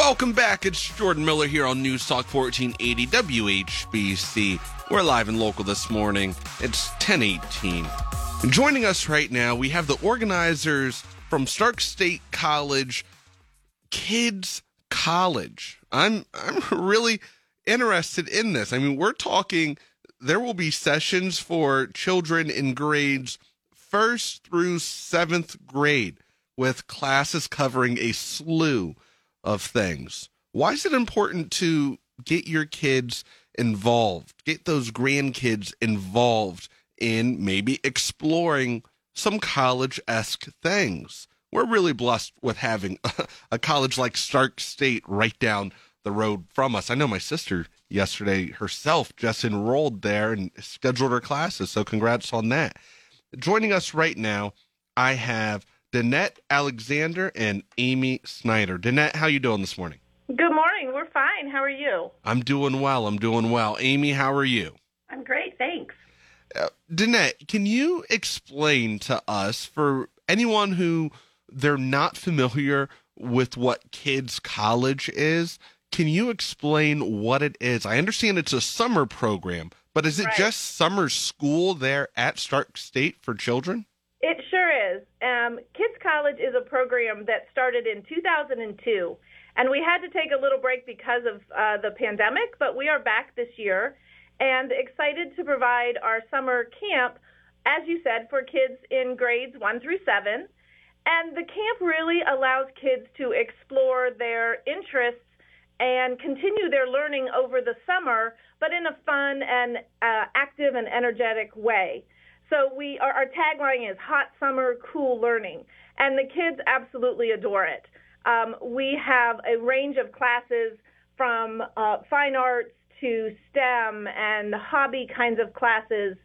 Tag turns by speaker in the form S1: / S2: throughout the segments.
S1: Welcome back. It's Jordan Miller here on News Talk 1480 WHBC. We're live and local this morning. It's 1018. Joining us right now, we have the organizers from Stark State College Kids College. I'm I'm really interested in this. I mean, we're talking there will be sessions for children in grades 1st through 7th grade with classes covering a slew of things. Why is it important to get your kids involved, get those grandkids involved in maybe exploring some college esque things? We're really blessed with having a college like Stark State right down the road from us. I know my sister yesterday herself just enrolled there and scheduled her classes, so congrats on that. Joining us right now, I have Danette Alexander and Amy Snyder. Danette, how you doing this morning?
S2: Good morning. We're fine. How are you?
S1: I'm doing well. I'm doing well. Amy, how are you?
S2: I'm great. Thanks.
S1: Uh, Danette, can you explain to us, for anyone who they're not familiar with what Kids College is, can you explain what it is? I understand it's a summer program, but is it
S2: Right.
S1: just summer school there at Stark State for children?
S2: It sure is. Um, Kids College is a program that started in 2002, and we had to take a little break because of uh, the pandemic, but we are back this year and excited to provide our summer camp, as you said, for kids in grades 1 through 7. And the camp really allows kids to explore their interests and continue their learning over the summer, but in a fun and uh, active and energetic way. So we our, our tagline is hot summer cool learning and the kids absolutely adore it. Um, we have a range of classes from uh, fine arts to STEM and hobby kinds of classes,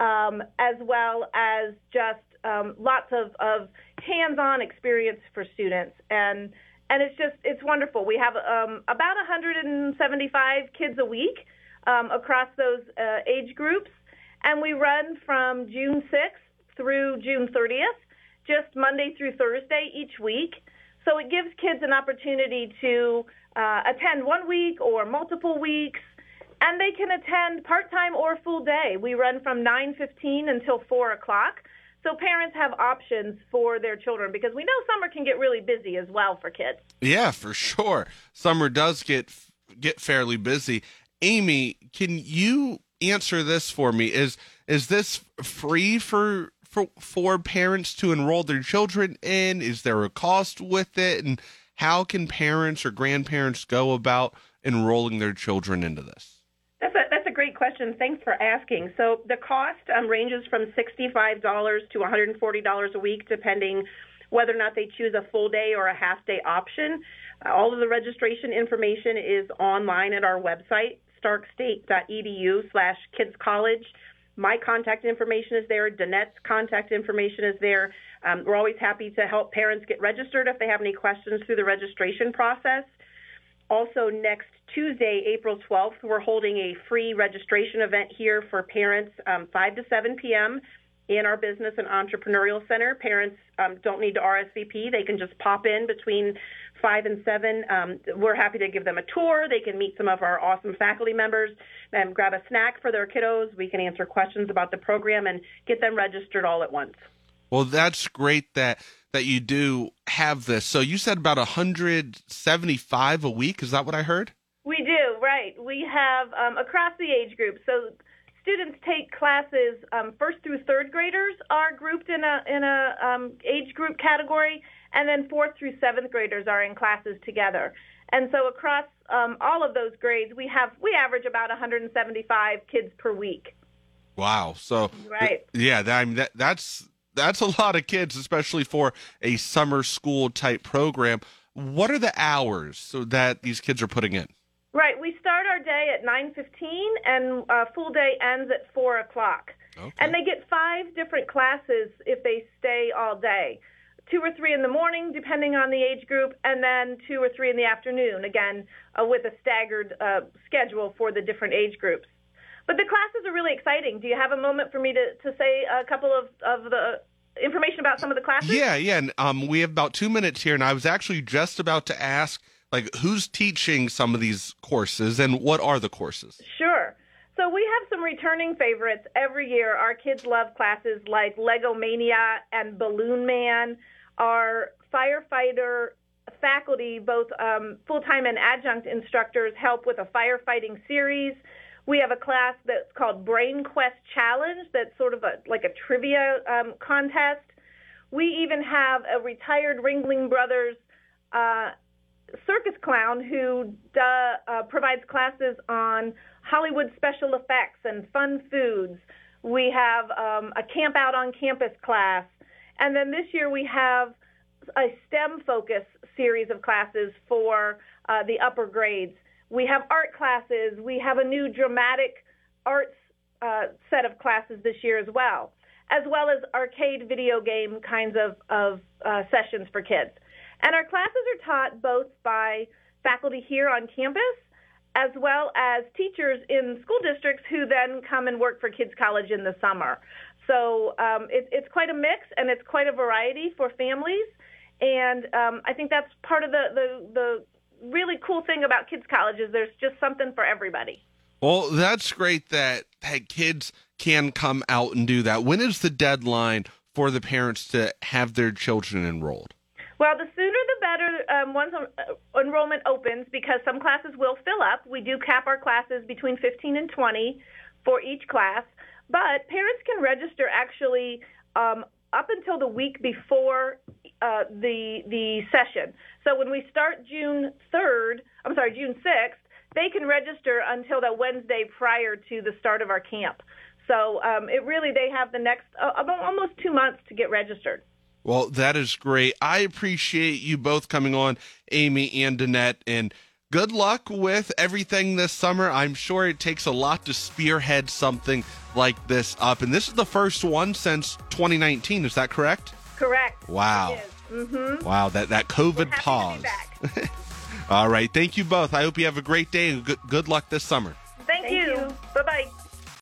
S2: um, as well as just um, lots of, of hands-on experience for students and and it's just it's wonderful. We have um, about 175 kids a week um, across those uh, age groups, and we run from June 6th through June 30th, just Monday through Thursday each week. So it gives kids an opportunity to uh, attend one week or multiple weeks, and they can attend part-time or full day. We run from 9:15 until 4 o'clock. So parents have options for their children because we know summer can get really busy as well for kids.
S1: Yeah, for sure. Summer does get get fairly busy. Amy, can you answer this for me? Is is this free for for for parents to enroll their children in? Is there a cost with it? And how can parents or grandparents go about enrolling their children into this?
S2: That's a that's a great question. Thanks for asking. So the cost um, ranges from sixty-five dollars to one hundred and forty dollars a week, depending whether or not they choose a full day or a half day option. Uh, all of the registration information is online at our website, starkstate.edu slash kids college. My contact information is there. Danette's contact information is there. Um, we're always happy to help parents get registered if they have any questions through the registration process. Also, next Tuesday, April 12th, we're holding a free registration event here for parents, um, 5 to 7 p.m. in our Business and Entrepreneurial Center. Parents um, don't need to RSVP, they can just pop in between 5 and 7. Um, we're happy to give them a tour. They can meet some of our awesome faculty members and grab a snack for their kiddos. We can answer questions about the program and get them registered all at once.
S1: Well, that's great that that you do have this. So you said about 175 a week. Is that what I heard?
S2: We do, right. We have um, across the age group. So students take classes. Um, first through third graders are grouped in a in a um, age group category, and then fourth through seventh graders are in classes together. And so across um, all of those grades, we have we average about 175 kids per week.
S1: Wow. So
S2: Right.
S1: yeah, that, I mean that that's that's a lot of kids, especially for a summer school type program. What are the hours so that these kids are putting in?
S2: Right. We start our day at 9:15, and uh, full day ends at four o'clock.
S1: Okay.
S2: And they get five different classes if they stay all day. Two or three in the morning, depending on the age group, and then two or three in the afternoon, again, uh, with a staggered uh, schedule for the different age groups. But the classes are really exciting. Do you have a moment for me to, to say a couple of, of the information about some of the classes?
S1: Yeah, yeah. And um, we have about two minutes here, and I was actually just about to ask, like, who's teaching some of these courses, and what are the courses?
S2: Sure. So we have some returning favorites every year. Our kids love classes like Lego Mania and Balloon Man. Our firefighter faculty, both um, full time and adjunct instructors, help with a firefighting series. We have a class that's called Brain Quest Challenge, that's sort of a like a trivia um, contest. We even have a retired Ringling Brothers uh, circus clown who uh, provides classes on Hollywood special effects and fun foods. We have um, a camp out on campus class. And then this year we have a STEM focus series of classes for uh, the upper grades. We have art classes. We have a new dramatic arts uh, set of classes this year as well, as well as arcade video game kinds of, of uh, sessions for kids. And our classes are taught both by faculty here on campus as well as teachers in school districts who then come and work for Kids College in the summer. So um, it, it's quite a mix and it's quite a variety for families. And um, I think that's part of the, the, the really cool thing about Kids College is there's just something for everybody.
S1: Well, that's great that, that kids can come out and do that. When is the deadline for the parents to have their children enrolled?
S2: Well, the sooner the better um, once uh, enrollment opens because some classes will fill up. We do cap our classes between 15 and 20 for each class, but parents can register actually um, up until the week before uh, the the session. So when we start June 3rd, I'm sorry, June 6th, they can register until the Wednesday prior to the start of our camp. So um, it really they have the next uh, almost two months to get registered.
S1: Well, that is great. I appreciate you both coming on, Amy and Danette, and good luck with everything this summer. I'm sure it takes a lot to spearhead something like this up. And this is the first one since 2019. Is that correct?
S2: Correct.
S1: Wow.
S2: Mm-hmm.
S1: Wow, that, that COVID pause. All right. Thank you both. I hope you have a great day and good, good luck this summer.